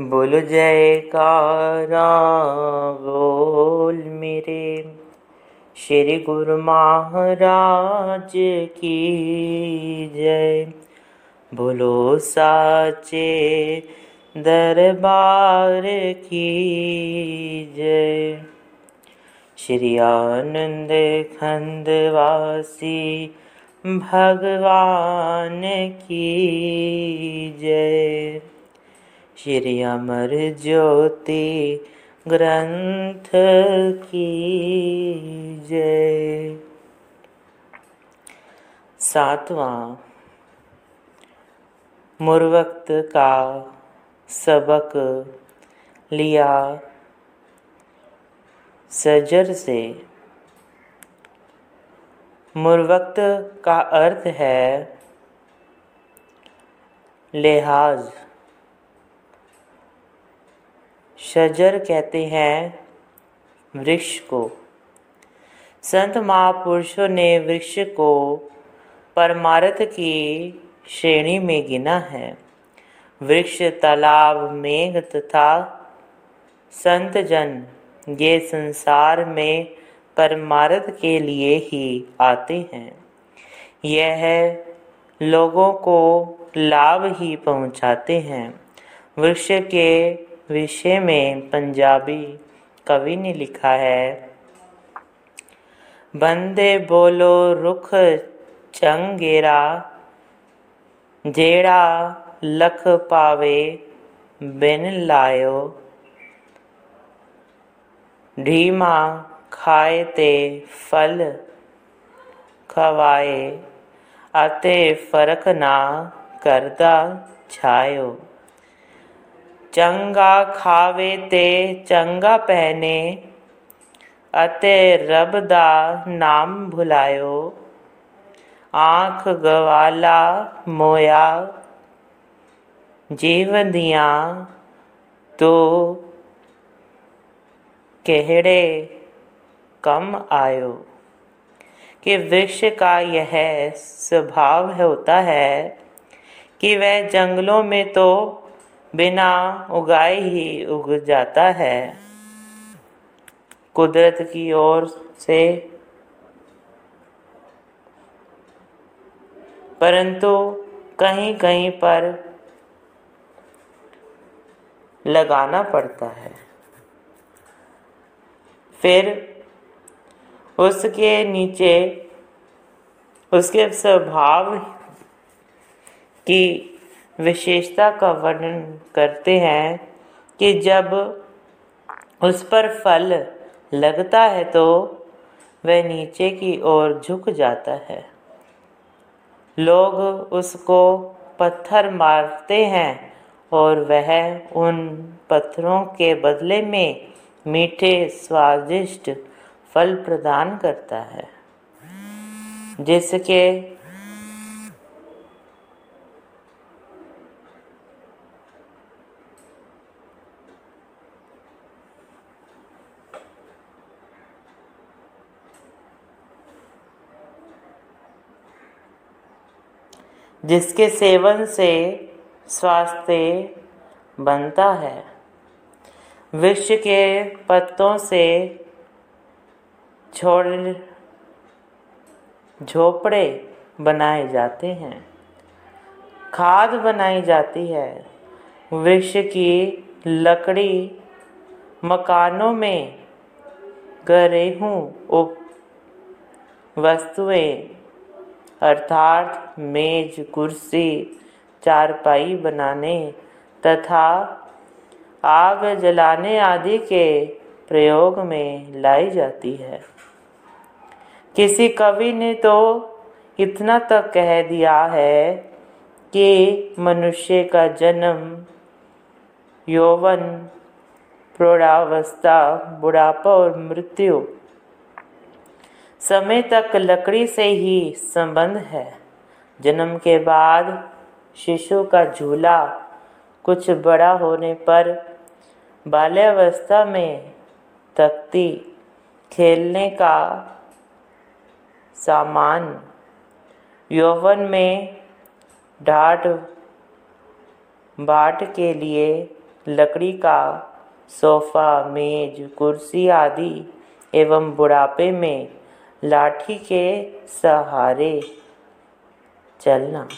बोल जयकारा बोल मेरे। श्री गुरु महाराज की जय। बोलो साचे दरबार की जय। श्री आनंद खंडवासी भगवान की जय श्री अमर ज्योति ग्रंथ की जय। सातवां, मुर्वक्त का सबक लिया। सजर से, मुर्वक्त का अर्थ है, लिहाज। शजर कहते हैं वृक्ष को। संत महापुरुषों ने वृक्ष को परमार्थ की श्रेणी में गिना है। वृक्ष, तालाब, मेघ तथा संत जन ये संसार में परमार्थ के लिए ही आते हैं। यह लोगों को लाभ ही पहुंचाते हैं। वृक्ष के विषय में पंजाबी कवि ने लिखा है, बंदे बोलो रुख चंगेरा, जेड़ा लख पावे बिन लायो। ढीमा खाए ते फल खवाए, अते फ़र्क ना करदा छायो। चंगा खावे ते चंगा पहने अते रब दा नाम भुलायो आँख गवाला मोया जीव दिया तो कहड़े कम आयो कि वृक्ष का यह स्वभाव होता है कि वह जंगलों में तो बिना उगाए ही उग जाता है। कुदरत की ओर से। परंतु कहीं कहीं पर लगाना पड़ता है। फिर उसके नीचे उसके स्वभाव की विशेषता का वर्णन करते हैं कि जब उस पर फल लगता है तो वह नीचे की ओर झुक जाता है। लोग उसको पत्थर मारते हैं और वह उन पत्थरों के बदले में मीठे, स्वादिष्ट फल प्रदान करता है, जिसके जिसके सेवन से स्वास्थ्य बनता है। विश्व के पत्तों से छोड़ झोपड़े बनाए जाते हैं। खाद बनाई जाती है। वृक्ष की लकड़ी मकानों में उप वस्तुएँ अर्थात मेज, कुर्सी, चारपाई बनाने तथा आग जलाने आदि के प्रयोग में लाई जाती है। किसी कवि ने तो इतना तक कह दिया है कि मनुष्य का जन्म यौवन, प्रौढ़ावस्था, बुढ़ापा और मृत्यु समय तक लकड़ी से ही संबंध है। जन्म के बाद शिशु का झूला कुछ बड़ा होने पर बाल्यावस्था में तख्ती खेलने का सामान यौवन में ढाट बाट के लिए लकड़ी का सोफा, मेज, कुर्सी आदि एवं बुढ़ापे में लाठी के सहारे चलना।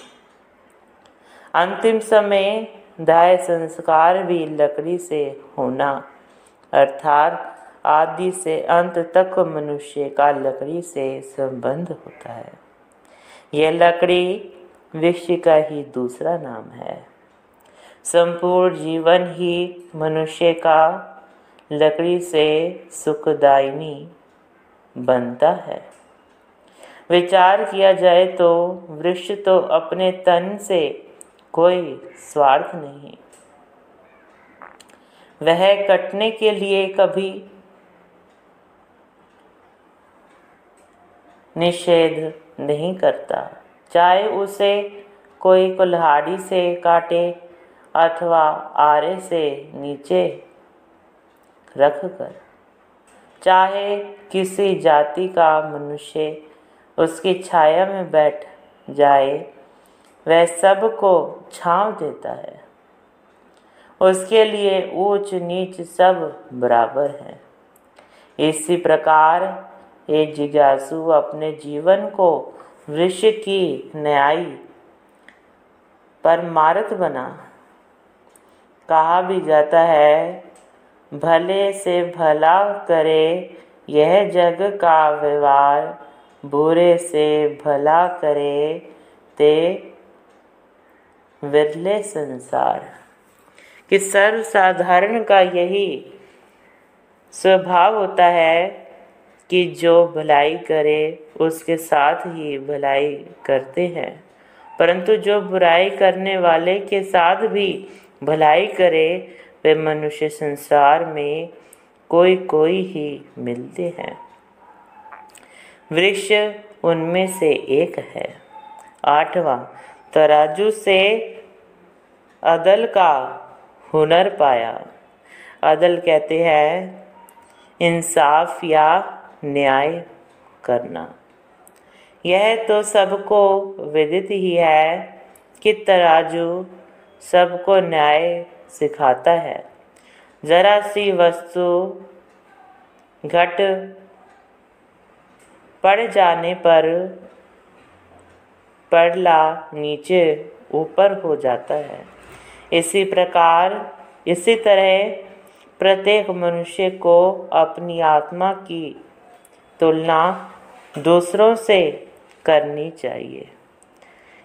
अंतिम समय दाय संस्कार भी लकड़ी से होना, अर्थात आदि से अंत तक मनुष्य का लकड़ी से संबंध होता है। यह लकड़ी विश्व का ही दूसरा नाम है। संपूर्ण जीवन ही मनुष्य का लकड़ी से सुखदायिनी बनता है। विचार किया जाए तो वृक्ष तो अपने तन से कोई स्वार्थ नहीं। वह कटने के लिए कभी निषेध नहीं करता। चाहे उसे कोई कुल्हाड़ी से काटे अथवा आरे से नीचे रख कर चाहे किसी जाति का मनुष्य उसकी छाया में बैठ जाए, वह सबको छांव देता है। उसके लिए ऊंच नीच सब बराबर है। इसी प्रकार ये जिज्ञासु अपने जीवन को वृक्ष की न्यायी परमारथ बना। कहा भी जाता है भले से भला करे, यह जग का व्यवहार, बुरे से भला करे, ते विरले संसार। कि सर्वसाधारण का यही स्वभाव होता है कि जो भलाई करे, उसके साथ ही भलाई करते हैं। परंतु जो बुराई करने वाले के साथ भी भलाई करे वे मनुष्य संसार में कोई कोई ही मिलते हैं। वृक्ष उनमें से एक है। आठवां, तराजू से अदल का हुनर पाया। अदल कहते हैं, इंसाफ या न्याय करना। यह तो सबको विदित ही है कि तराजू सबको न्याय सिखाता है। जरा सी वस्तु घट पड़ जाने पर पड़ला नीचे ऊपर हो जाता है। इसी प्रकार, इसी तरह प्रत्येक मनुष्य को अपनी आत्मा की तुलना दूसरों से करनी चाहिए।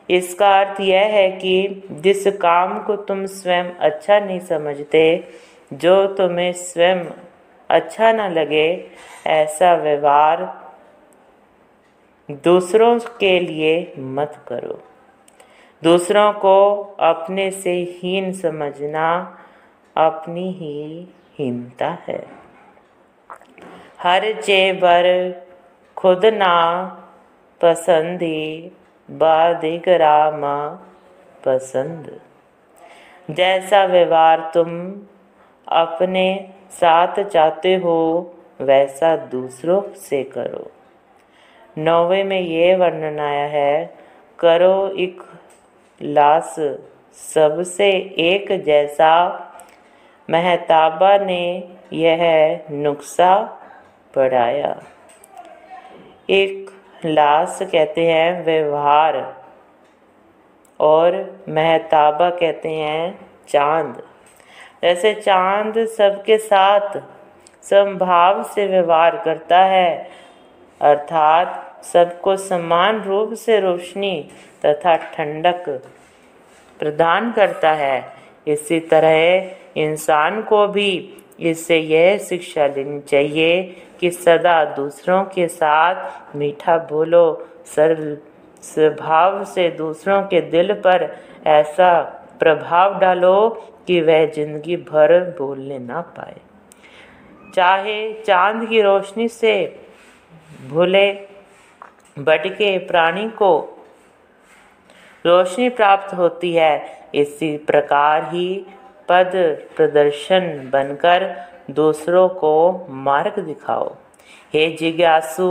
इसका अर्थ यह है कि जिस काम को तुम स्वयं अच्छा नहीं समझते, जो तुम्हें स्वयं अच्छा न लगे, ऐसा व्यवहार दूसरों के लिए मत करो। दूसरों को अपने से हीन समझना अपनी ही हीनता है। हर चेबर खुद ना पसंदी बाधिक राम पसंद। जैसा व्यवहार तुम अपने साथ चाहते हो, वैसा दूसरों से करो। नौवे में ये वर्णन आया है, करो एक लाश सबसे एक जैसा। महताबा ने यह नुक्सा पढ़ाया। एक लाश कहते हैं व्यवहार और महताबा कहते हैं चाँद। जैसे चाँद सबके साथ संभाव से व्यवहार करता है, अर्थात सबको समान रूप से रोशनी तथा ठंडक प्रदान करता है। इसी तरह इंसान को भी इससे यह शिक्षा लेनी चाहिए कि सदा दूसरों के साथ मीठा बोलो। सरल स्वभाव से दूसरों के दिल पर ऐसा प्रभाव डालो कि वह ज़िंदगी भर बोलने ना पाए। चाहे चाँद की रोशनी से भूले भटके प्राणी को रोशनी प्राप्त होती है, इसी प्रकार ही पद प्रदर्शन बनकर दूसरों को मार्ग दिखाओ। हे जिज्ञासु,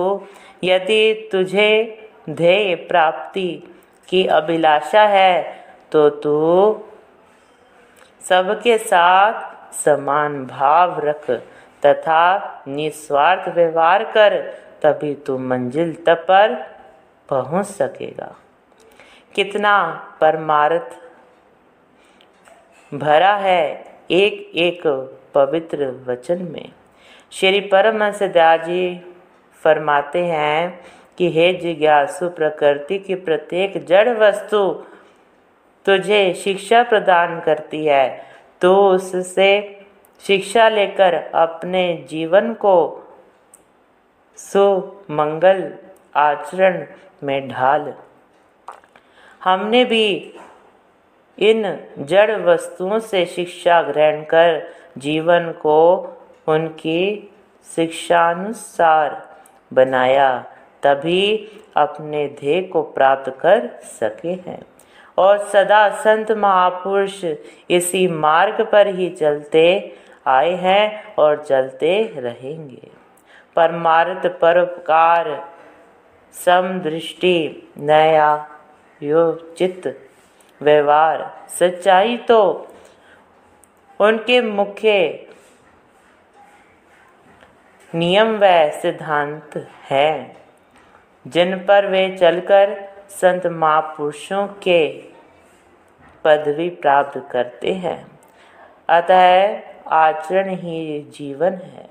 यदि तुझे ध्येय प्राप्ति की अभिलाषा है तो तू सबके साथ समान भाव रख तथा निस्वार्थ व्यवहार कर, तभी तू मंजिल तक पर पहुँच सकेगा। कितना परमार्थ भरा है एक एक पवित्र वचन में। श्री परमहंस जी फरमाते हैं कि, हे जिज्ञासु, प्रकृति की प्रत्येक जड़ वस्तु तुझे शिक्षा प्रदान करती है। तो उससे शिक्षा लेकर अपने जीवन को सुमंगल आचरण में ढाल। हमने भी इन जड़ वस्तुओं से शिक्षा ग्रहण कर जीवन को उनकी शिक्षानुसार बनाया, तभी अपने ध्येय को प्राप्त कर सके हैं। और सदा संत महापुरुष इसी मार्ग पर ही चलते आए हैं और चलते रहेंगे। परमार्थ परोपकार, समदृष्टि, नया, योचित व्यवहार। सच्चाई तो उनके मुख्य नियम व सिद्धांत है, जिन पर वे चलकर संत महापुरुषों के पदवी प्राप्त करते हैं। अतः आचरण ही जीवन है।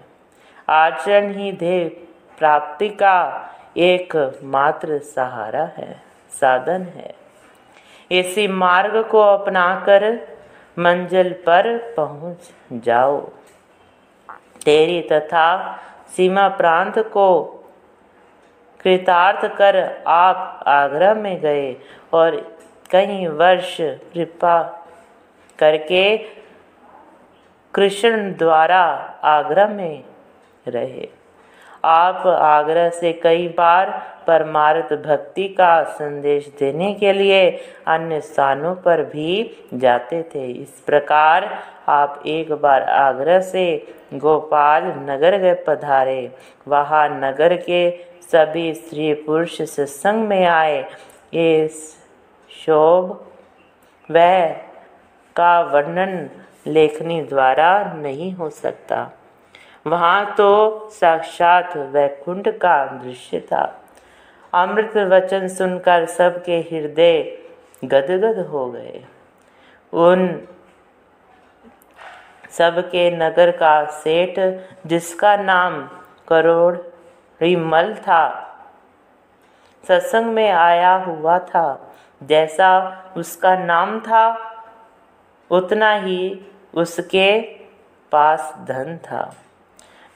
आचरण ही ध्येय प्राप्ति का एक मात्र सहारा है, साधन है। इसी मार्ग को अपनाकर मंजिल पर पहुँच जाओ। तेरी तथा सीमा प्रांत को कृतार्थ कर आप आगरा में गए और कई वर्ष कृपा करके कृष्ण द्वारा आगरा में रहे। आप आगरा से कई बार परमार्थ भक्ति का संदेश देने के लिए अन्य स्थानों पर भी जाते थे। इस प्रकार आप एक बार आगरा से गोपाल नगर गए पधारे। वहाँ नगर के सभी स्त्री पुरुष सत्संग में आए। ये शोभ वह का वर्णन लेखनी द्वारा नहीं हो सकता। वहाँ तो साक्षात वैकुंठ का दृश्य था। अमृत वचन सुनकर सबके हृदय गदगद हो गए। उन सबके नगर का सेठ, जिसका नाम करोड़ रिमल था, सत्संग में आया हुआ था। जैसा उसका नाम था, उतना ही उसके पास धन था।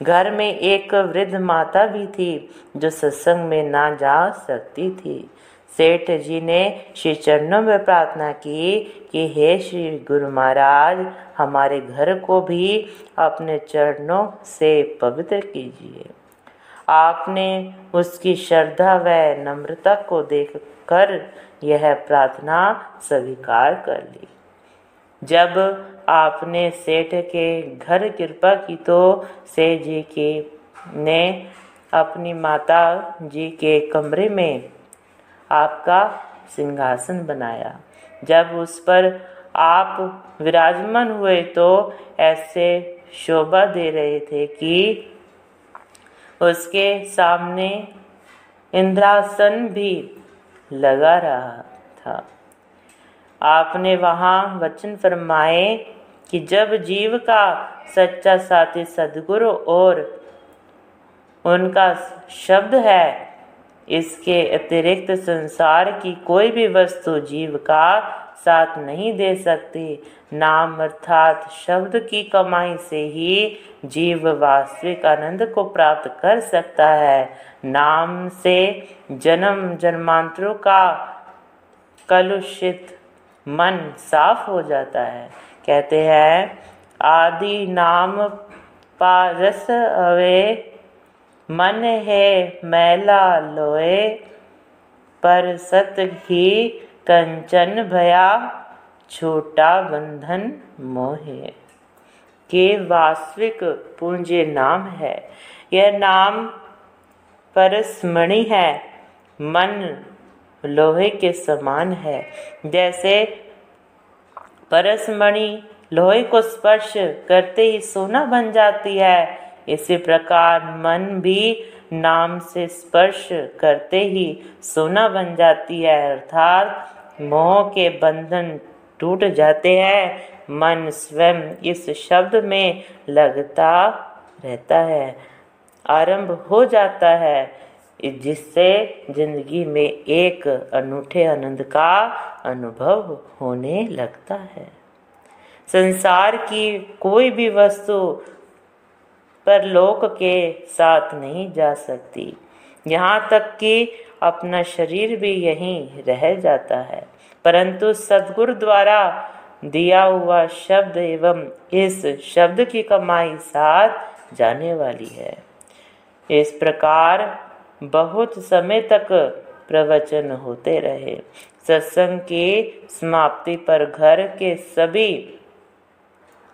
घर में एक वृद्ध माता भी थी, जो सत्संग में ना जा सकती थी। सेठ जी ने श्री चरणों में प्रार्थना की कि हे श्री गुरु महाराज, हमारे घर को भी अपने चरणों से पवित्र कीजिए। आपने उसकी श्रद्धा व नम्रता को देखकर यह प्रार्थना स्वीकार कर ली। जब आपने सेठ के घर कृपा की तो सेठ जी की ने अपनी माता जी के कमरे में आपका सिंहासन बनाया। जब उस पर आप विराजमान हुए तो ऐसे शोभा दे रहे थे कि उसके सामने इंद्रासन भी लगा रहा था। आपने वहाँ वचन फरमाए कि जब जीव का सच्चा साथी सदगुरु और उनका शब्द है, इसके अतिरिक्त संसार की कोई भी वस्तु जीव का साथ नहीं दे सकती। नाम अर्थात शब्द की कमाई से ही जीव वास्तविक आनंद को प्राप्त कर सकता है। नाम से जन्म जन्मांतरों का कलुषित मन साफ़ हो जाता है। कहते हैं, आदि नाम पारस अवे, मन है मैला लोए, पर सत ही कंचन भया, छोटा बंधन मोहे। के वास्तविक पूंजे नाम है। यह नाम परस्मणि है। मन लोहे के समान है। जैसे परसमणि लोहे को स्पर्श करते ही सोना बन जाती है। इसी प्रकार मन भी नाम से स्पर्श करते ही सोना बन जाती है। अर्थात मोह के बंधन टूट जाते हैं। मन स्वयं इस शब्द में लगता रहता है। आरंभ हो जाता है। जिससे ज़िंदगी में एक अनूठे आनंद का अनुभव होने लगता है। संसार की कोई भी वस्तु पर लोक के साथ नहीं जा सकती। यहाँ तक कि अपना शरीर भी यहीं रह जाता है। परंतु सदगुरु द्वारा दिया हुआ शब्द एवं इस शब्द की कमाई साथ जाने वाली है। इस प्रकार बहुत समय तक प्रवचन होते रहे। सत्संग की समाप्ति पर घर के सभी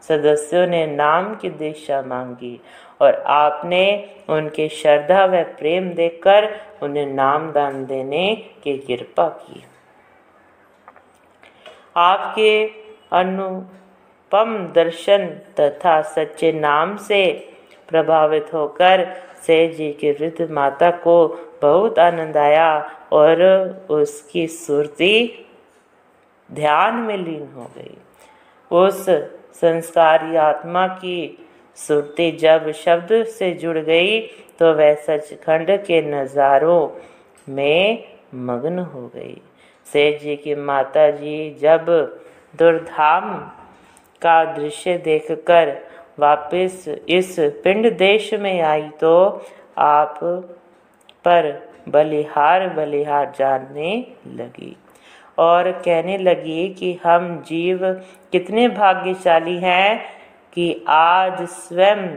सदस्यों ने नाम की दीक्षा मांगी और आपने उनके श्रद्धा व प्रेम देखकर उन्हें नाम दान देने की कृपा की। आपके अनुपम दर्शन तथा सच्चे नाम से प्रभावित होकर सेठ जी की वृद्ध माता को बहुत आनंद आया और उसकी सुरती ध्यान में लीन हो गई। उस संस्कारी आत्मा की सुरती जब शब्द से जुड़ गई तो वह सचखंड के नज़ारों में मग्न हो गई। सेठ जी की माता जी जब दुर्धाम का दृश्य देखकर वापस इस पिंड देश में आई तो आप पर बलिहार बलिहार जानने लगी और कहने लगी कि हम जीव कितने भाग्यशाली हैं कि आज स्वयं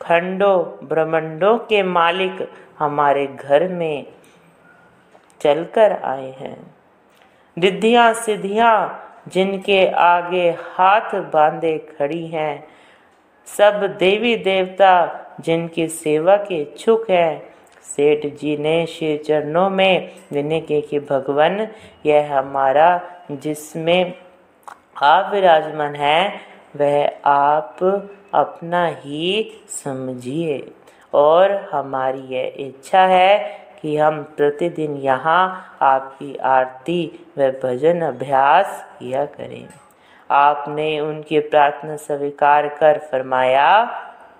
खंडों, ब्रह्मंडों के मालिक हमारे घर में चलकर आए हैं। रिद्धियाँ, सिद्धियाँ जिनके आगे हाथ बांधे खड़ी हैं। सब देवी देवता जिनकी सेवा के इच्छुक हैं। सेठ जी ने श्री चरणों में विनय के कि, भगवान, यह हमारा जिसमें आप विराजमान है, वह आप अपना ही समझिए और हमारी यह इच्छा है कि हम प्रतिदिन यहाँ आपकी आरती व भजन अभ्यास किया करें। आपने उनकी प्रार्थना स्वीकार कर फरमाया,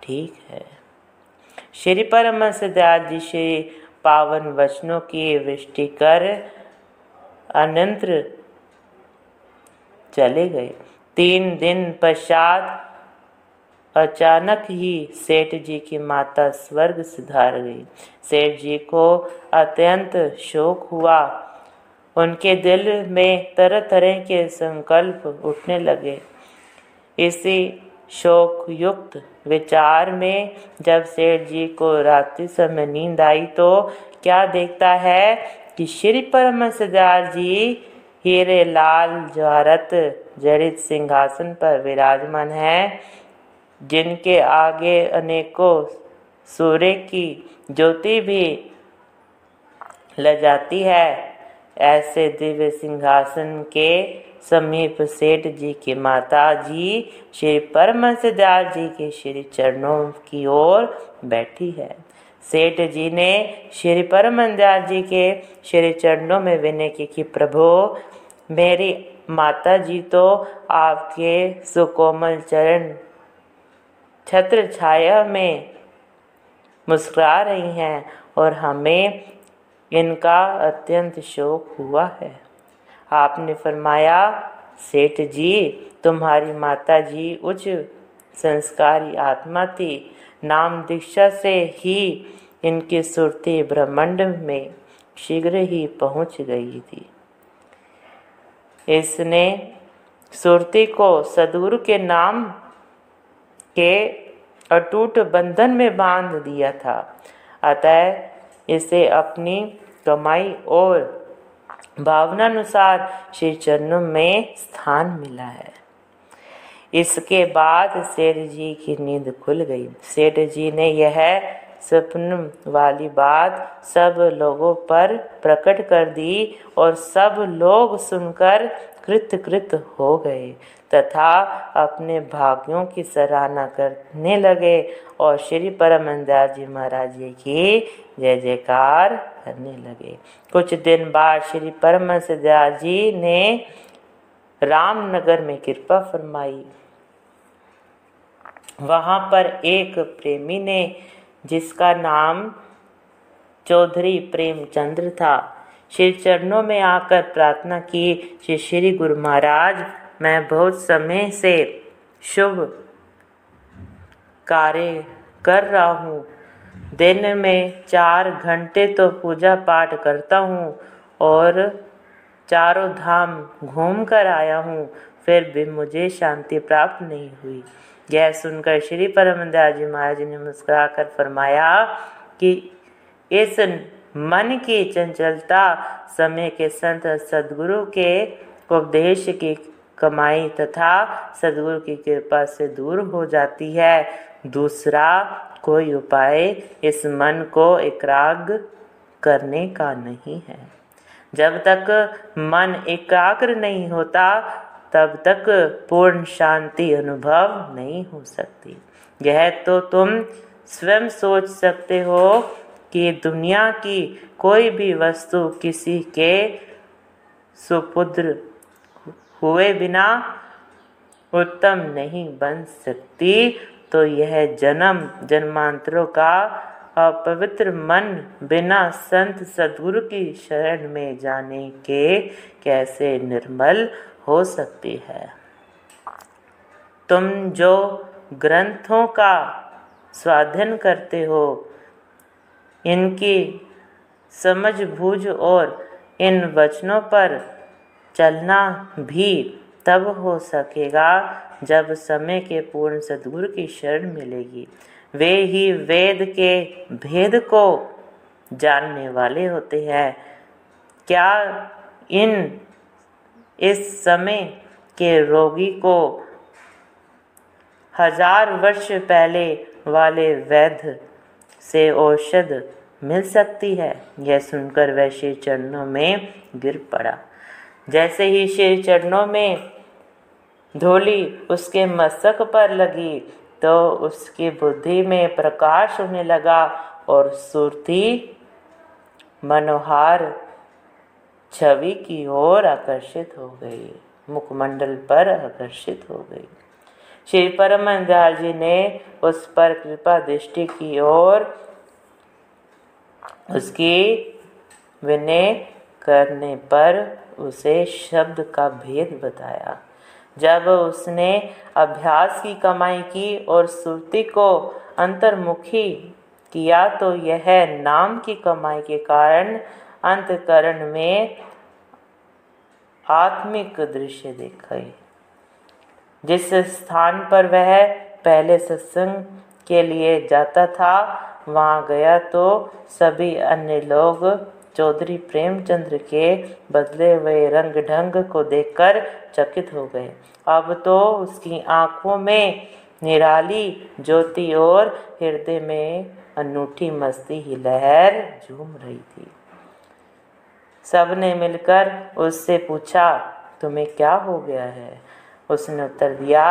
ठीक है। श्री परमहंस दयाल जी से पावन वचनों की वृष्टि कर अनंतर चले गए। तीन दिन पश्चात अचानक ही सेठ जी की माता स्वर्ग सुधार गई। सेठ जी को अत्यंत शोक हुआ। उनके दिल में तरह तरह के संकल्प उठने लगे। इसी शोक युक्त विचार में जब सेठ जी को रात्रि समय नींद आई तो क्या देखता है कि श्री परम जी हीरे लाल जवारत जड़ित सिंहासन पर विराजमान है। जिनके आगे अनेकों सूर्य की ज्योति भी ल जाती है, ऐसे दिव्य सिंहासन के समीप सेठ जी की माता जी श्री परमहंसदास जी के श्री चरणों की ओर बैठी है। सेठ जी ने श्री परमहंसदास जी के श्री चरणों में विनय की कि, प्रभु, मेरी माता जी तो आपके सुकोमल चरण छत्र छाया में मुस्कुरा रही हैं और हमें इनका अत्यंत शोक हुआ है। आपने फरमाया, सेठ जी, तुम्हारी माता जी उच्च संस्कारी आत्मा थी। नाम दीक्षा से ही इनकी सुरती ब्रह्मांड में शीघ्र ही पहुँच गई थी। इसने सुरती को सदूर के नाम के अटूट बंधन में बाँध दिया था। अतः इसे अपनी कमाई और भावनानुसार श्री चरणों में स्थान मिला है। इसके बाद सेठ जी की नींद खुल गई। सेठ जी ने यह सपन वाली बात सब लोगों पर प्रकट कर दी और सब लोग सुनकर कृत कृत हो गए। तथा अपने भाग्यों की सराहना करने लगे। और श्री परमंदास जी महाराज जी की जय जयकार करने लगे। कुछ दिन बाद श्री परमहंस दयाल जी ने रामनगर में कृपा फरमाई। वहाँ पर एक प्रेमी ने, जिसका नाम चौधरी प्रेमचंद्र था, श्री चरणों में आकर प्रार्थना की श्री श्री गुरु महाराज मैं बहुत समय से शुभ कार्य कर रहा हूँ। दिन में चार घंटे तो पूजा पाठ करता हूँ और चारों धाम घूम कर आया हूँ, फिर भी मुझे शांति प्राप्त नहीं हुई। यह सुनकर श्री परमदास जी महाराज ने मुस्कुरा कर फरमाया कि इस मन की चंचलता, समय के संत सदगुरु के उपदेश की कमाई तथा सदगुरु की कृपा से दूर हो जाती है। दूसरा, कोई उपाय इस मन को एकाग्र करने का नहीं है। जब तक मन एकाग्र नहीं होता, तब तक पूर्ण शांति अनुभव नहीं हो सकती। यह तो तुम स्वयं सोच सकते हो कि दुनिया की कोई भी वस्तु किसी के सुपुत्र हुए बिना उत्तम नहीं बन सकती। तो यह जन्म जन्मांतरों का अपवित्र मन बिना संत सदगुरु की शरण में जाने के कैसे निर्मल हो सकती है? तुम जो ग्रंथों का स्वाधीन करते हो, इनकी समझ बूझ और इन वचनों पर चलना भी तब हो सकेगा जब समय के पूर्ण सदगुरु की शरण मिलेगी। वे ही वेद के भेद को जानने वाले होते हैं। क्या इन इस समय के रोगी को हज़ार वर्ष पहले वाले वैद्य से औषध मिल सकती है? यह सुनकर वैश्य चरणों में गिर पड़ा। जैसे ही श्री चरणों में धोली उसके मस्तक पर लगी तो उसकी बुद्धि में प्रकाश होने लगा और सुरती मनोहार छवि की ओर आकर्षित हो गई, मुखमंडल पर आकर्षित हो गई। श्री परमंदाल जी ने उस पर कृपा दृष्टि की ओर उसकी विनय करने पर उसे शब्द का भेद बताया। जब उसने अभ्यास की कमाई की और सुरती को अंतर्मुखी किया तो यह नाम की कमाई के कारण अंतकरण में आत्मिक दृश्य दिखाई, जिस स्थान पर वह पहले सत्संग के लिए जाता था, वहाँ गया तो सभी अन्य लोग चौधरी प्रेमचंद्र के बदले हुए रंग ढंग को देखकर चकित हो गए। अब तो उसकी आँखों में निराली ज्योति और हृदय में अनूठी मस्ती ही लहर झूम रही थी। सबने मिलकर उससे पूछा, तुम्हें क्या हो गया है? उसने उत्तर दिया,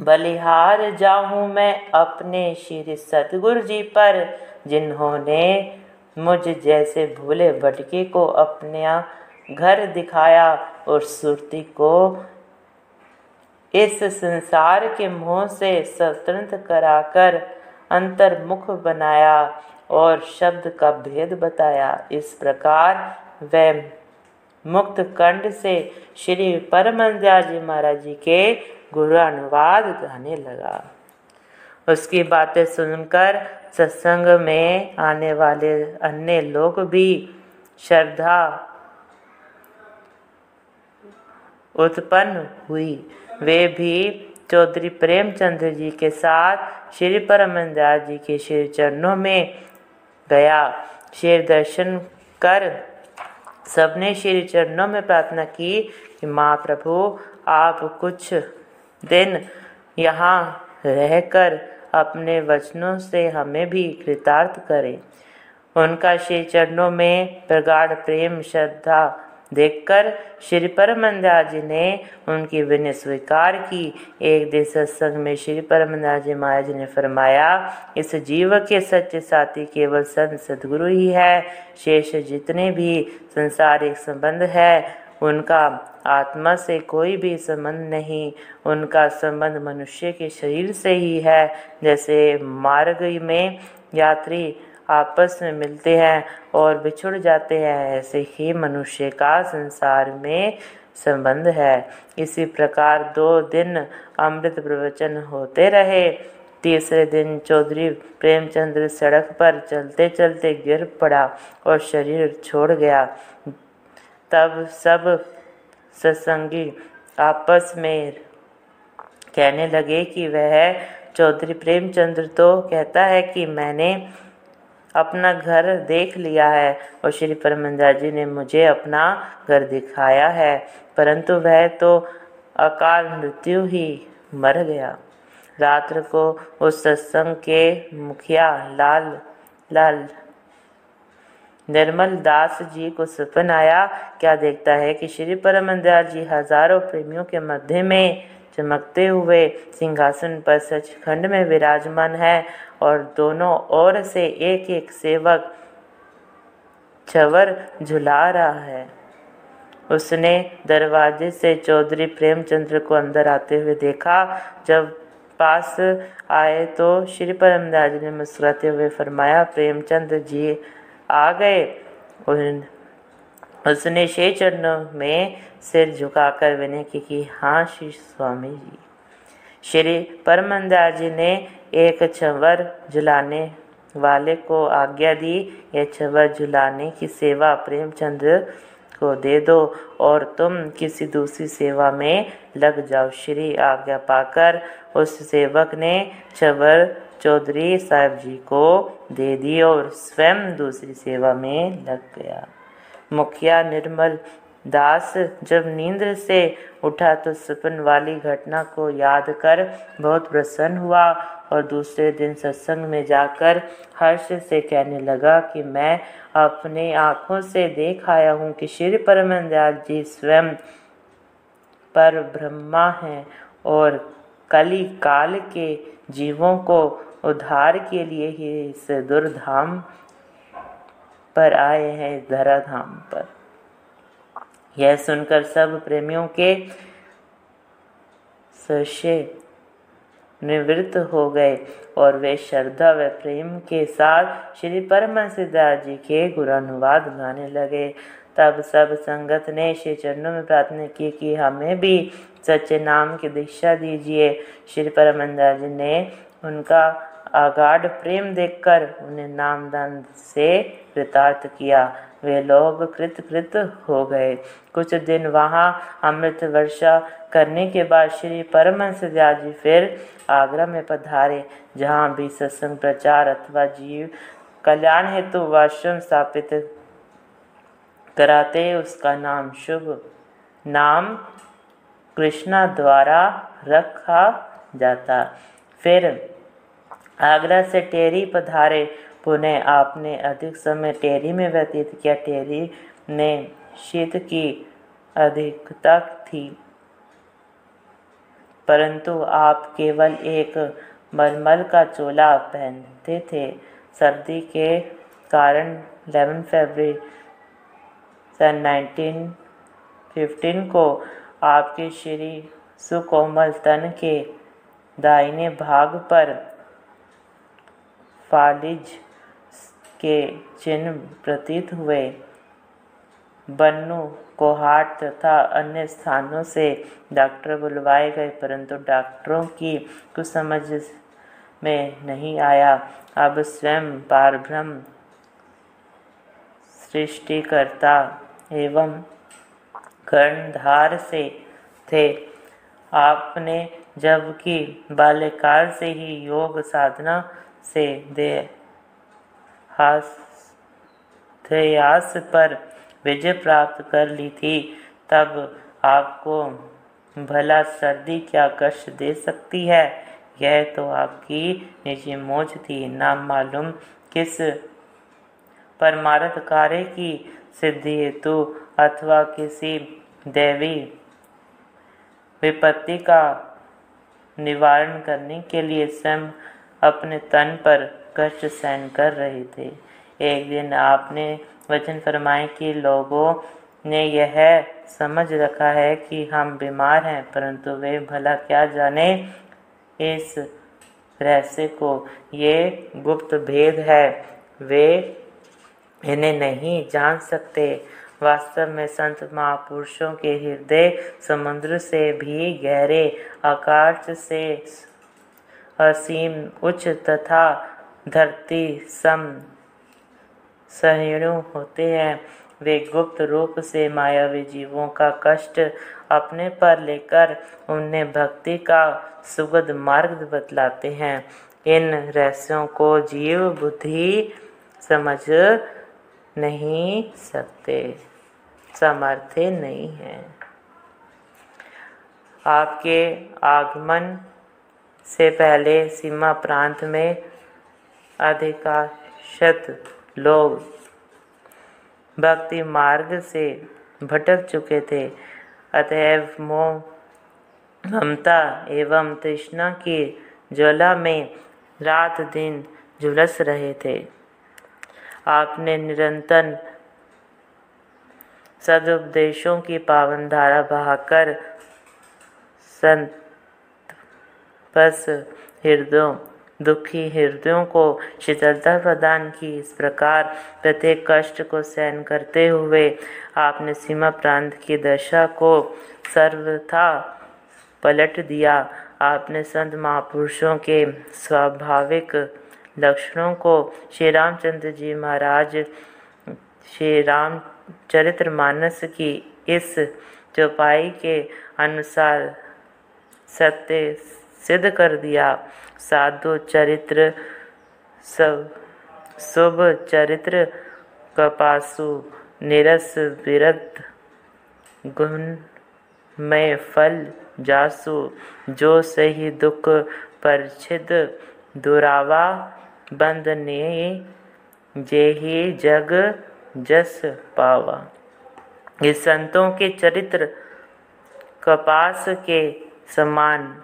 बलिहार जाऊँ मैं अपने श्री सतगुरु जी पर, जिन्होंने मुझ जैसे भूले भटके को अपने घर दिखाया और सुरती को इस संसार के मोह से स्वतंत्र कराकर अंतर्मुख बनाया और शब्द का भेद बताया। इस प्रकार वह मुक्त कंड से श्री परमंद्या जी महाराज जी के गुरु अनुवाद गाने लगा। उसकी बातें सुनकर सत्संग में आने वाले अन्य लोग भी श्रद्धा उत्पन्न हुई। वे भी चौधरी प्रेमचंद्र जी के साथ श्री परमदास जी के श्री चरणों में गया। श्री दर्शन कर सबने श्री चरणों में प्रार्थना की कि, माँ प्रभु, आप कुछ दिन यहाँ रहकर अपने वचनों से हमें भी कृतार्थ करें। उनका श्री चरणों में प्रगाढ़ प्रेम, श्रद्धा देखकर श्री परमंदास जी ने उनकी विनय स्वीकार की। एक दिन सत्संग में श्री परमंदास जी महाराज ने फरमाया, इस जीव के सच्चे साथी केवल संत सदगुरु ही है। शेष जितने भी संसारिक संबंध है, उनका आत्मा से कोई भी संबंध नहीं, उनका संबंध मनुष्य के शरीर से ही है। जैसे मार्ग में यात्री आपस में मिलते हैं और बिछुड़ जाते हैं, ऐसे ही मनुष्य का संसार में संबंध है। इसी प्रकार दो दिन अमृत प्रवचन होते रहे। तीसरे दिन चौधरी प्रेमचंद्र सड़क पर चलते चलते गिर पड़ा और शरीर छोड़ गया। तब सब सत्संगी। आपस में कहने लगे कि वह चौधरी प्रेमचंद्र तो कहता है कि मैंने अपना घर देख लिया है और श्री परमंदा जी ने मुझे अपना घर दिखाया है, परंतु वह तो अकाल मृत्यु ही मर गया। रात्र को उस सत्संग के मुखिया लाल लाल निर्मल दास जी को सपन आया। क्या देखता है कि श्री परमंदर जी हज़ारों प्रेमियों के मध्य में चमकते हुए सिंहासन पर सचखंड में विराजमान है और दोनों ओर से एक एक सेवक छवर झुला रहा है। उसने दरवाजे से चौधरी प्रेमचंद्र को अंदर आते हुए देखा। जब पास आए तो श्री परमदास जी ने मुस्कुराते हुए फरमाया प्रेमचंद जी आ गए। उसने छह चरणों में सिर झुकाकर विनय की कि हाँ श्री स्वामी जी। श्री परमंदास जी ने एक छवर झुलाने वाले को आज्ञा दी। यह छवर झुलाने की सेवा प्रेमचंद्र को दे दो और तुम किसी दूसरी सेवा में लग जाओ। श्री आज्ञा पाकर उस सेवक ने छवर चौधरी साहब जी को दे दी और स्वयं दूसरी सेवा में लग गया। मुखिया निर्मल दास, जब नींद से उठा तो सपन वाली घटना को याद कर बहुत प्रसन्न हुआ और दूसरे दिन सत्संग में जाकर हर्ष से कहने लगा कि मैं अपने आँखों से देख आया हूँ कि श्री परमदयाल जी स्वयं पर ब्रह्मा हैं और कली काल के जीवों को उद्धार के लिए ही इस दुर्धाम पर आए हैं, धराधाम पर। यह सुनकर सब प्रेमियों के संशय निवृत्त हो गए और वे श्रद्धा व प्रेम के साथ श्री परम सिद्धा जी के गुरानुवाद गाने लगे। तब सब संगत ने श्री चरणों में प्रार्थना की कि हमें भी सच्चे नाम की दीक्षा दीजिए। श्री परमंदा जी ने उनका आगाढ़ प्रेम देखकर उन्हें नामदान से कृतार्थ किया। वे लोग कृत कृत हो गए। कुछ दिन वहाँ अमृत वर्षा करने के बाद श्री परमहंस जी फिर आगरा में पधारे, जहाँ भी सत्संग, प्रचार अथवा जीव कल्याण हेतु वाश्रम स्थापित कराते उसका नाम शुभ नाम कृष्णा द्वारा रखा जाता। फिर आगरा से टेरी पधारे। पुनः आपने अधिक समय टेरी में व्यतीत किया। टेरी ने शीत की अधिकता थी। परंतु आप केवल एक मलमल का चोला पहनते थे। सर्दी के कारण 11 फरवरी सन 1915 को आपके श्री सुकोमल तन के दाहिने भाग पर फालिज के चिन्ह प्रतीत हुए। बन्नू कोहाट तथा अन्य स्थानों से डॉक्टर बुलवाए गए, परंतु डॉक्टरों की कुछ समझ में नहीं आया। अब स्वयं पारब्रह्म, सृष्टिकर्ता एवं कर्णधार से थे। आपने जबकि बाल्यकाल से ही योग साधना से देहास पर विजय प्राप्त कर ली थी, तब आपको भला सर्दी क्या कष्ट दे सकती है? यह तो आपकी निजी मोज थी। नाम मालूम किस परमारथ कार्य की सिद्धि हेतु अथवा किसी देवी विपत्ति का निवारण करने के लिए स्वयं अपने तन पर कष्ट सहन कर रहे थे। एक दिन आपने वचन फरमाए कि, लोगों ने यह समझ रखा है कि हम बीमार हैं, परंतु वे भला क्या जाने इस रहस्य को। ये गुप्त भेद है। वे इन्हें नहीं जान सकते। वास्तव में संत महापुरुषों के हृदय समुद्र से भी गहरे आकाश से असीम उच्च तथा धरती सम सहिणु होते हैं। वे गुप्त रूप से मायावी जीवों का कष्ट अपने पर लेकर उन्हें भक्ति का सुगध मार्ग बतलाते हैं। इन रहस्यों को जीव बुद्धि समझ नहीं सकते, समर्थ नहीं है। आपके आगमन से पहले सीमा प्रांत में अधिकाशत लोग भक्ति मार्ग से भटक चुके थे। अतएव मोह, ममता एवं तृष्णा की ज्वाला में रात दिन झुलस रहे थे। आपने निरंतर सदुपदेशों की पावन धारा बहाकर संत बस हृदयों, दुखी हृदयों को शीतलता प्रदान की। इस प्रकार प्रत्येक कष्ट को सहन करते हुए आपने सीमा प्रांत की दशा को सर्वथा पलट दिया। आपने संत महापुरुषों के स्वाभाविक लक्षणों को श्री रामचंद्र जी महाराज, श्री राम चरित्र मानस की इस चौपाई के अनुसार सत्य सिद्ध कर दिया। साधु चरित्र सब, शुभ चरित्र कपासु, निरस विरत गुण में फल जासु, जो सही दुख परछिद दुरावा बंदने जेहि जग जस पावा। इस संतों के चरित्र कपास के समान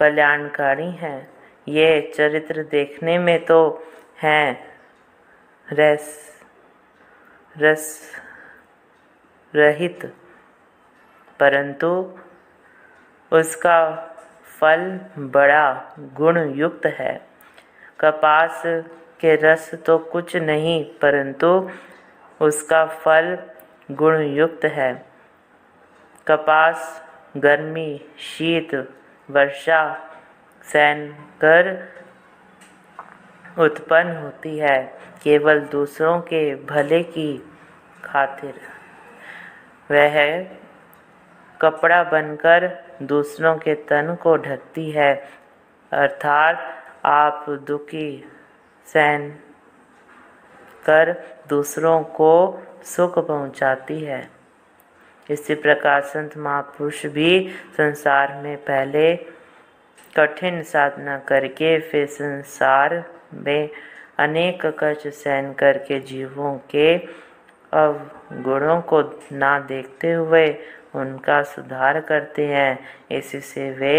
कल्याणकारी हैं। ये चरित्र देखने में तो हैं। रस रस रहित, परंतु उसका फल बड़ा गुण युक्त है। कपास के रस तो कुछ नहीं, परंतु उसका फल गुण युक्त है। कपास, गर्मी, शीत वर्षा सहन कर उत्पन्न होती है, केवल दूसरों के भले की खातिर। वह कपड़ा बनकर दूसरों के तन को ढकती है, अर्थात आप दुखी सहन कर दूसरों को सुख पहुंचाती है। इसी प्रकार संत महापुरुष भी संसार में पहले कठिन साधना करके, फिर संसार में अनेक कष्ट सहन करके जीवों के अवगुणों को ना देखते हुए उनका सुधार करते हैं। इसी से वे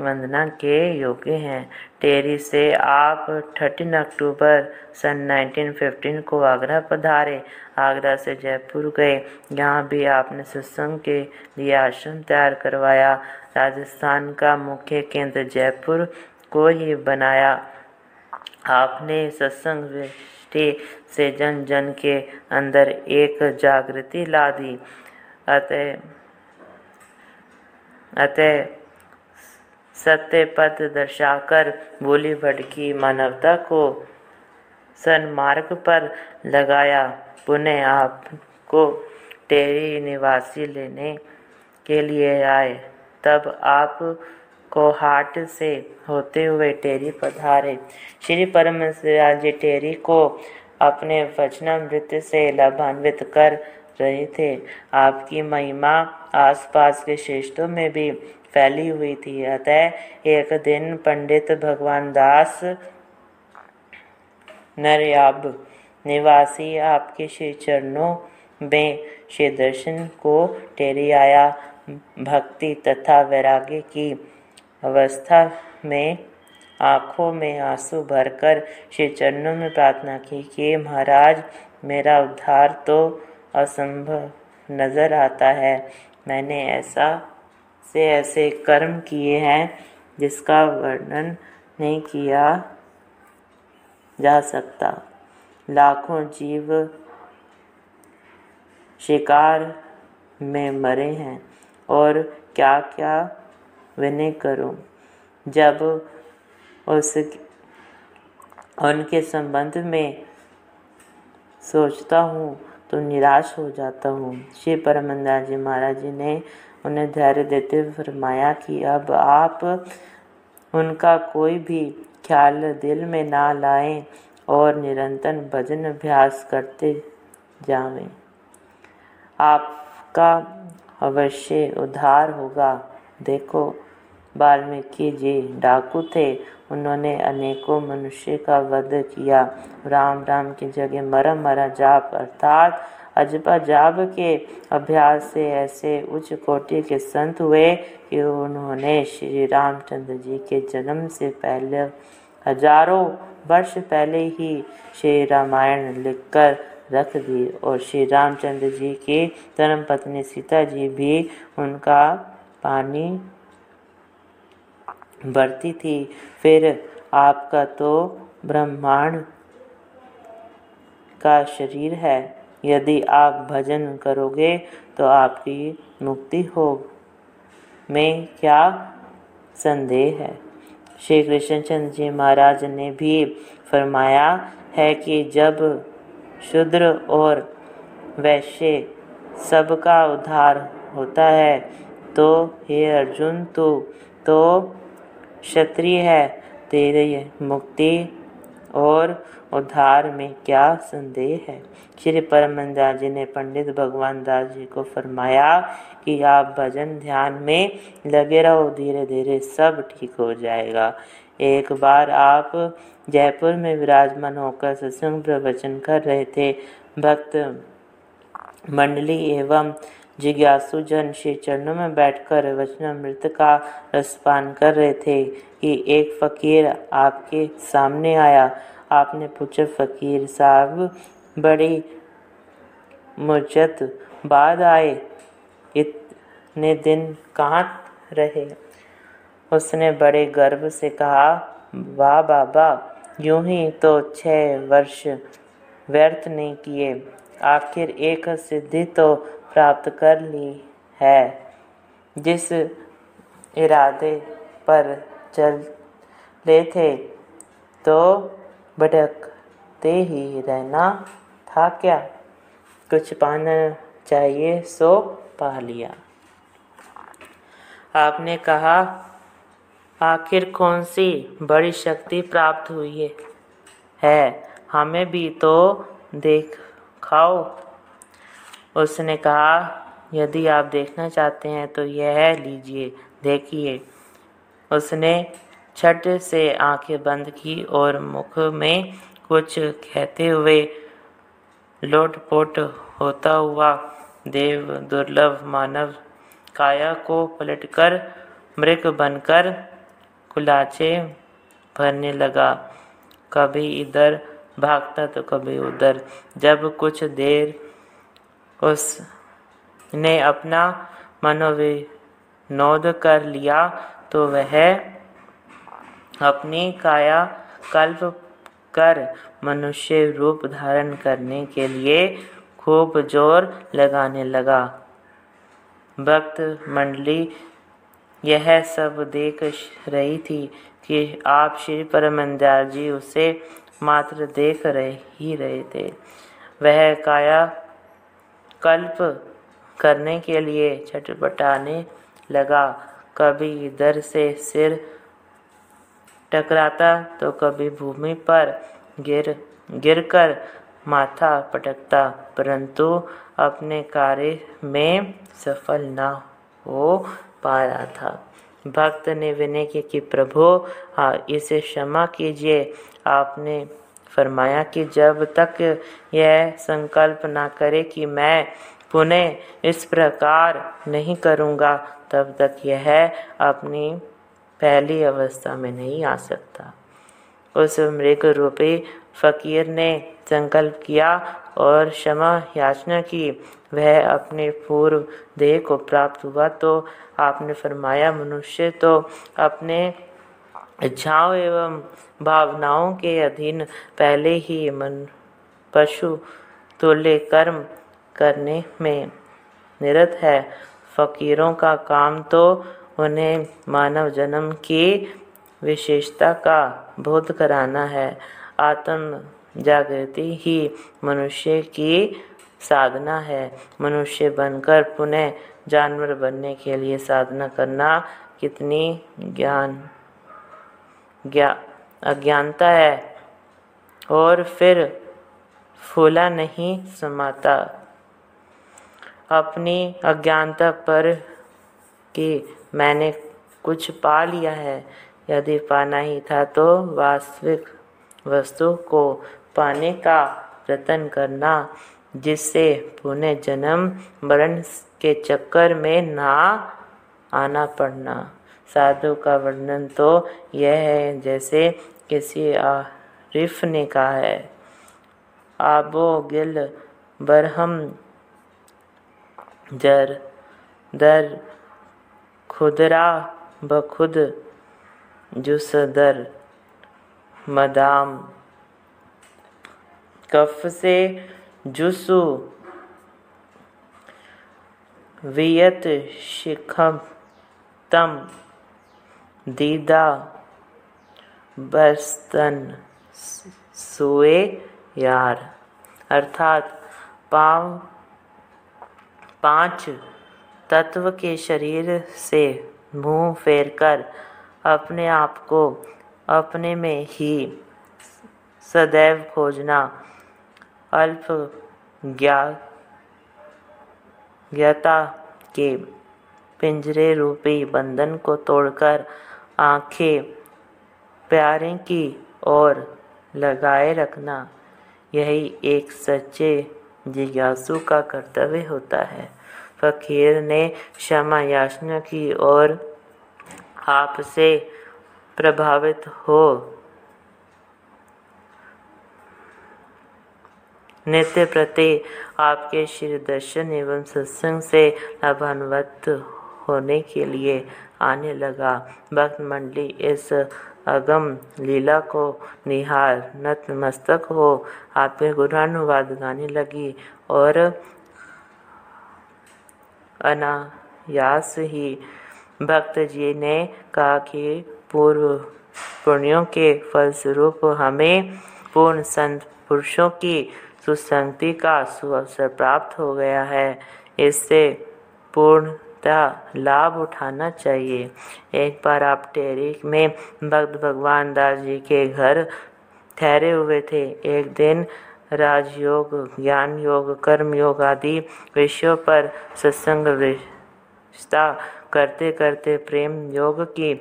वंदना के योग्य हैं। टेरी से आप 13 अक्टूबर सन 1915 को आगरा पधारे। आगरा से जयपुर गए। यहाँ भी आपने सत्संग के लिए आश्रम तैयार करवाया। राजस्थान का मुख्य केंद्र जयपुर को ही बनाया। आपने सत्संग से जन जन के अंदर एक जागृति ला दी। अतः अतः सत्य पद दर्शाकर बोली भड़की मानवता को सन्मार्ग पर लगाया। पुनः आपको टेरी निवासी लेने के लिए आए। तब आप को हाट से होते हुए टेरी पधारे। श्री परम जी टेरी को अपने वचनामृत से लाभान्वित कर रहे थे। आपकी महिमा आसपास के क्षेत्रों में भी फैली हुई थी। अतः एक दिन पंडित भगवान दास नरयाब निवासी आपके श्री चरणों में श्री दर्शन को आया। भक्ति तथा वैराग्य की अवस्था में आँखों में आँसू भरकर श्री चरणों में प्रार्थना की कि, महाराज, मेरा उद्धार तो असंभव नज़र आता है। मैंने ऐसा से ऐसे कर्म किए हैं जिसका वर्णन नहीं किया जा सकता। लाखों जीव शिकार में मरे हैं। और क्या क्या विनय करूँ? जब उस उनके संबंध में सोचता हूँ तो निराश हो जाता हूँ। श्री परमंदास जी महाराज जी ने उन्हें धैर्य देते हुए फरमाया कि अब आप उनका कोई भी ख्याल दिल में ना लाएँ। और निरंतर भजन अभ्यास करते जावें। आपका अवश्य उद्धार होगा। देखो, वाल्मीकि जी डाकू थे। उन्होंने अनेकों मनुष्य का वध किया। राम राम की जगह मरा मरा जाप। अर्थात अजबा जाप के अभ्यास से ऐसे उच्च कोटि के संत हुए कि उन्होंने श्री रामचंद्र जी के जन्म से पहले हज़ारों वर्ष पहले ही श्री रामायण लिखकर रख दी और श्री रामचंद्र जी की धर्म पत्नी सीता जी भी उनका पानी बढ़ती थी। फिर आपका तो ब्रह्मांड का शरीर है। यदि आप भजन करोगे तो आपकी मुक्ति हो में क्या संदेह है? श्री कृष्णचंद्र जी महाराज ने भी फरमाया है कि जब शूद्र और वैश्य सबका उद्धार होता है तो हे अर्जुन, तू तो क्षत्रिय है। तेरे मुक्ति और उद्धार में क्या संदेह है? श्री परमदास जी ने पंडित भगवान दास जी को फरमाया कि आप भजन ध्यान में लगे रहो धीरे धीरे सब ठीक हो जाएगा। एक बार आप जयपुर में विराजमान होकर सत्संग प्रवचन कर रहे थे, भक्त मंडली एवं जिज्ञासु जन श्री चरणों में बैठकर वचनामृत का रसपान कर रहे थे कि एक फकीर आपके सामने आया। आपने पूछा, फकीर साहब, बड़ी मुजत बाद आए? इतने दिन कहाँ रहे? उसने बड़े गर्व से कहा, वाह बाबा, यूँ ही तो छह वर्ष व्यर्थ नहीं किए। आखिर एक सिद्धि तो प्राप्त कर ली है। जिस इरादे पर चल ले थे तो भटकते ही रहना था क्या? कुछ पाना चाहिए, सो पा लिया। आपने कहा, आखिर कौन सी बड़ी शक्ति प्राप्त हुई है? है, हमें भी तो देख खाओ उसने कहा, यदि आप देखना चाहते हैं तो यह लीजिए, देखिए। उसने छठ से आँखें बंद की और मुख में कुछ कहते हुए लोटपोट होता हुआ, देव दुर्लभ मानव काया को पलटकर मृग बनकर कुलाचे भरने लगा। कभी इधर भागता तो कभी उधर। जब कुछ देर उसने अपना मनोविनोद कर लिया तो वह अपनी काया कल्प कर मनुष्य रूप धारण करने के लिए खूब ज़ोर लगाने लगा। भक्त मंडली, यह सब देख रही थी कि आप श्री परमंदार जी उसे मात्र देख रहे ही रहे थे। वह काया कल्प करने के लिए छटपटाने लगा। कभी इधर से सिर टकराता तो कभी भूमि पर गिर, गिरकर माथा पटकता, परंतु अपने कार्य में सफल न हो पा रहा था। भक्त ने विनय किया कि, प्रभु हाँ इसे क्षमा कीजिए। आपने फरमाया कि जब तक यह संकल्प ना करे कि मैं पुनः इस प्रकार नहीं करूँगा, तब तक यह अपनी पहली अवस्था में नहीं आ सकता। उस मृग रूपी फकीर ने संकल्प किया और क्षमा याचना की। वह अपने पूर्व देह को प्राप्त हुआ तो आपने फरमाया, मनुष्य तो अपने इच्छाओं एवं भावनाओं के अधीन पहले ही मन, पशु, तुल्य कर्म करने में निरत है। फकीरों का काम तो उन्हें मानव जन्म की विशेषता का बोध कराना है। आत्म जागृति ही मनुष्य की साधना है। मनुष्य बनकर पुनः जानवर बनने के लिए साधना करना कितनी ज्ञान, ज्ञा, अज्ञानता है और फिर फूला नहीं समाता। अपनी अज्ञानता पर कि मैंने कुछ पा लिया है, यदि पाना ही था तो वास्तविक वस्तु को पाने का प्रयत्न करना, जिससे पुनः जन्म, मरण के चक्कर में ना आना पड़ना। साधु का वर्णन तो यह है, जैसे किसी आरिफ ने कहा है, आबो गिल बरहम जर, दर खुदरा बखुद जुसदर मदाम। कफ से जुसु। वियत शिखम तम दीदा। बस्तन सोए यार। अर्थात पाव, पाँच तत्व के शरीर से मुँह फेरकर अपने आप को अपने में ही सदैव खोजना अल्प ज्ञाता के पिंजरे रूपी बंधन को तोड़कर आँखें प्यारे की ओर लगाए रखना यही एक सच्चे जिज्ञासु का कर्तव्य होता है। फकीर ने क्षमा याचना की और आपसे प्रभावित हो। नित्य प्रति आपके श्री दर्शन एवं सत्संग से लाभान्वित होने के लिए आने लगा। भक्त मंडली, इस अगम लीला को निहार, नतमस्तक हो। आपके गुणानुवाद गाने लगी और अनायास ही भक्त जी ने कहा कि पूर्व पुण्यों के फलस्वरूप हमें पूर्ण संत पुरुषों की सुसंगति का सुअवसर प्राप्त हो गया है। इससे पूर्णता लाभ उठाना चाहिए। एक बार आप टेरिक में भक्त भगवान दास जी के घर ठहरे हुए थे। एक दिन राजयोग ज्ञान योग कर्म योग आदि विषयों पर सत्संग करते करते प्रेम योग की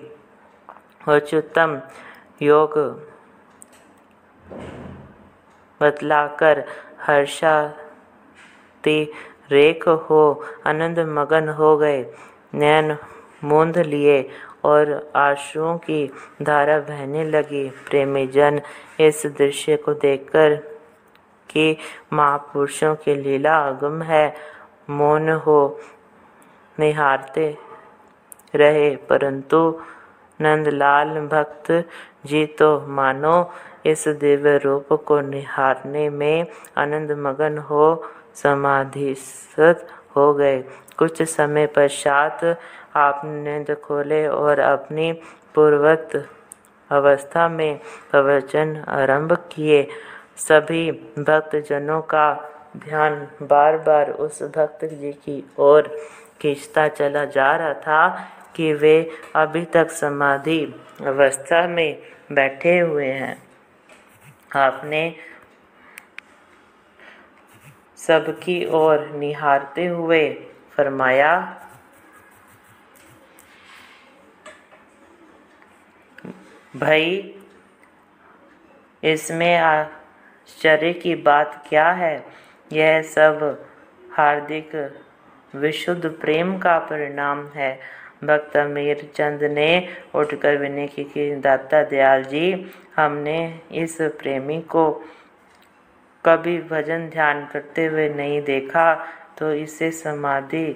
उच्चतम योग बतलाकर हर्षाति रेख हो, आनंद मगन हो गए। नैन मूंद लिए और आंसुओं की धारा बहने लगी। प्रेमी जन इस दृश्य को देखकर कि महापुरुषों की लीला अगम है। मौन हो, निहारते रहे, परंतु नंदलाल भक्त जी तो मानो, इस दिव्य रूप को निहारने में आनंद मगन हो, समाधिस्थ हो गए। कुछ समय पश्चात आपने खोले और अपनी पूर्वत अवस्था में प्रवचन आरंभ किए। सभी भक्तजनों का ध्यान बार बार उस भक्त जी की ओर खींचता चला जा रहा था। कि वे अभी तक समाधि अवस्था में बैठे हुए हैं। आपने सबकी ओर निहारते हुए फरमाया, भाई, इसमें आश्चर्य की बात क्या है? यह सब हार्दिक विशुद्ध प्रेम का परिणाम है। भक्त अमीर चंद ने उठकर विनय की दाता दयाल जी, हमने इस प्रेमी को कभी भजन ध्यान करते हुए नहीं देखा तो इसे समाधि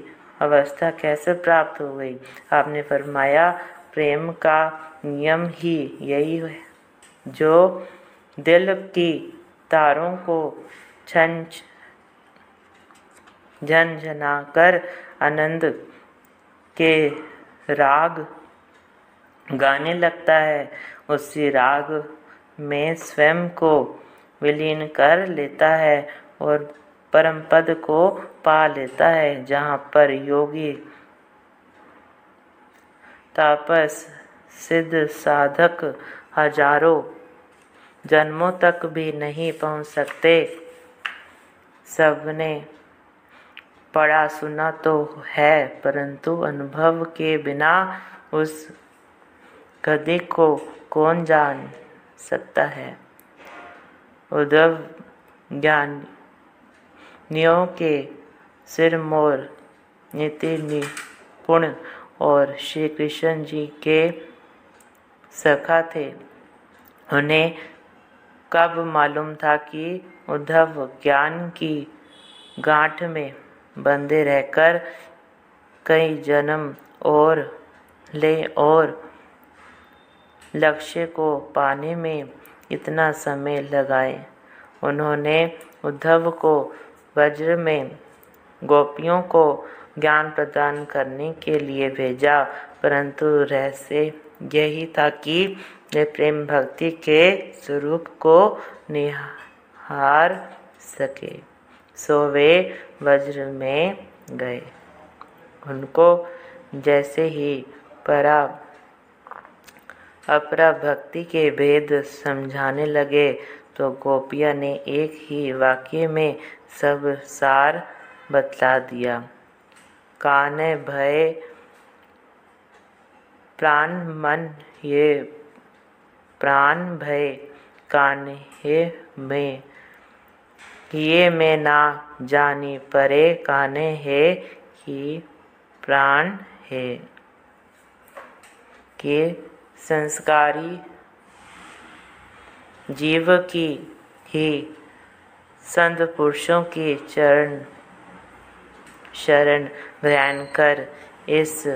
अवस्था कैसे प्राप्त हो गई? आपने फरमाया, प्रेम का नियम ही यही है, जो दिल की तारों को छन झनझना कर आनंद के राग गाने लगता है, उसी राग में स्वयं को विलीन कर लेता है और परम पद को पा लेता है, जहाँ पर योगी तापस, सिद्ध साधक हज़ारों जन्मों तक भी नहीं पहुँच सकते। सबने पढ़ा सुना तो है, परंतु अनुभव के बिना उस गति को कौन जान सकता है? उद्धव ज्ञानियों के सिर मोर नीति निपुण और श्री कृष्ण जी के सखा थे। उन्हें कब मालूम था कि उद्धव ज्ञान की गांठ में बंधे रहकर कई जन्म और ले और लक्ष्य को पाने में इतना समय लगाए। उन्होंने उद्धव को वज्र में गोपियों को ज्ञान प्रदान करने के लिए भेजा, परंतु रहस्य यही था कि वे प्रेम भक्ति के स्वरूप को निहार सके। सो वे वज्र में गए। उनको जैसे ही परा अपरा भक्ति के भेद समझाने लगे तो गोपिया ने एक ही वाक्य में सब सार बतला दिया। कान भय, प्राण मन ये, प्राण भय कान्हे में ये मैं ना जानी परे काने है कि प्राण है। के संस्कारी जीव की ही संत पुरुषों की चरण, शरण ध्यान कर इस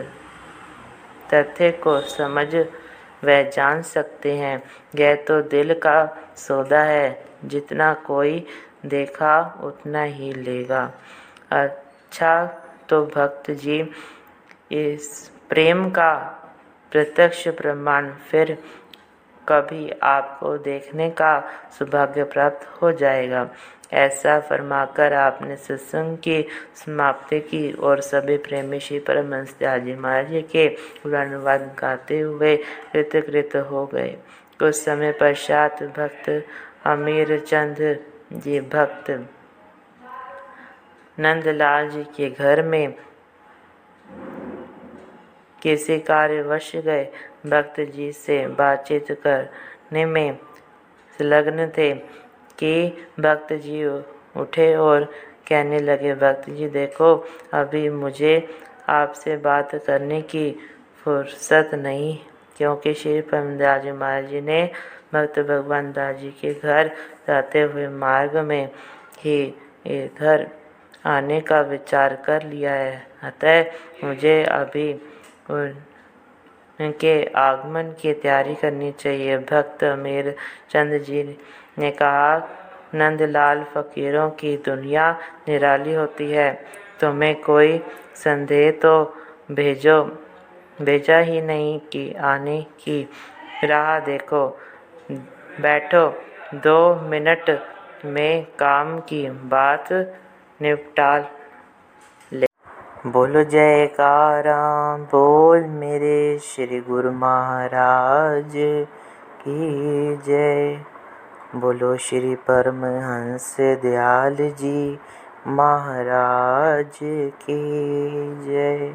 तथ्य को समझ व जान सकते हैं। यह तो दिल का सौदा है, जितना कोई देखा उतना ही लेगा। अच्छा तो भक्त जी, इस प्रेम का प्रत्यक्ष प्रमाण फिर कभी आपको देखने का सौभाग्य प्राप्त हो जाएगा। ऐसा फरमाकर आपने सत्संग की समाप्ति की और सभी प्रेमी श्री परमहंस जी महाराज के अनुवाद गाते हुए कृतकृत हो गए। कुछ समय पश्चात भक्त अमीर चंद जी भक्त नंदलाल जी के घर में किसी कार्यवश गए? भक्त जी से बातचीत करने में संलग्न थे कि भक्त जी उठे और कहने लगे, भक्त जी, देखो, अभी मुझे आपसे बात करने की फुर्सत नहीं, क्योंकि श्री परमदास जी महाराज जी ने भक्त भगवान दास जी के घर जाते हुए मार्ग में ही इधर आने का विचार कर लिया है। अतः मुझे अभी उनके आगमन की तैयारी करनी चाहिए। भक्त अमीर चंद जी ने कहा, नंदलाल, फकीरों की दुनिया निराली होती है। तुम्हें कोई संदेह तो भेजो, भेजा ही नहीं कि आने की राह देखो। बैठो। दो मिनट में काम की बात निपटा ले। बोलो जयकारा बोल मेरे श्री गुरु महाराज की जय। बोलो श्री परमहंस दयाल जी महाराज की जय।